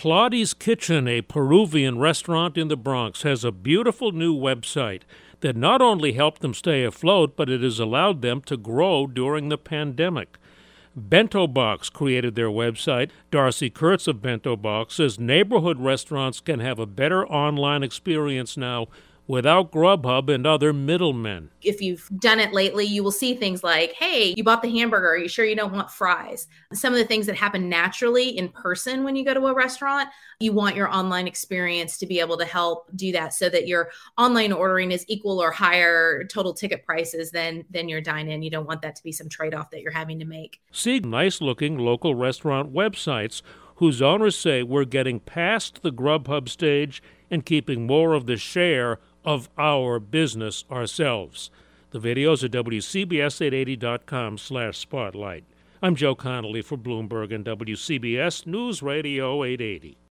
Claudi's Kitchen, a Peruvian restaurant in the Bronx, has a beautiful new website that not only helped them stay afloat, but it has allowed them to grow during the pandemic. Bento Box created their website. Darcy Kurtz of Bento Box says neighborhood restaurants can have a better online experience now without Grubhub and other middlemen. If you've done it lately, you will see things like, hey, you bought the hamburger. Are you sure you don't want fries? Some of the things that happen naturally in person when you go to a restaurant, you want your online experience to be able to help do that so that your online ordering is equal or higher total ticket prices than than your dine in. You don't want that to be some trade-off that you're having to make. See nice looking local restaurant websites whose owners say we're getting past the Grubhub stage and keeping more of the share of our business ourselves. The videos at WCBS880.com slash spotlight. I'm Joe Connolly for Bloomberg and WCBS News Radio 880.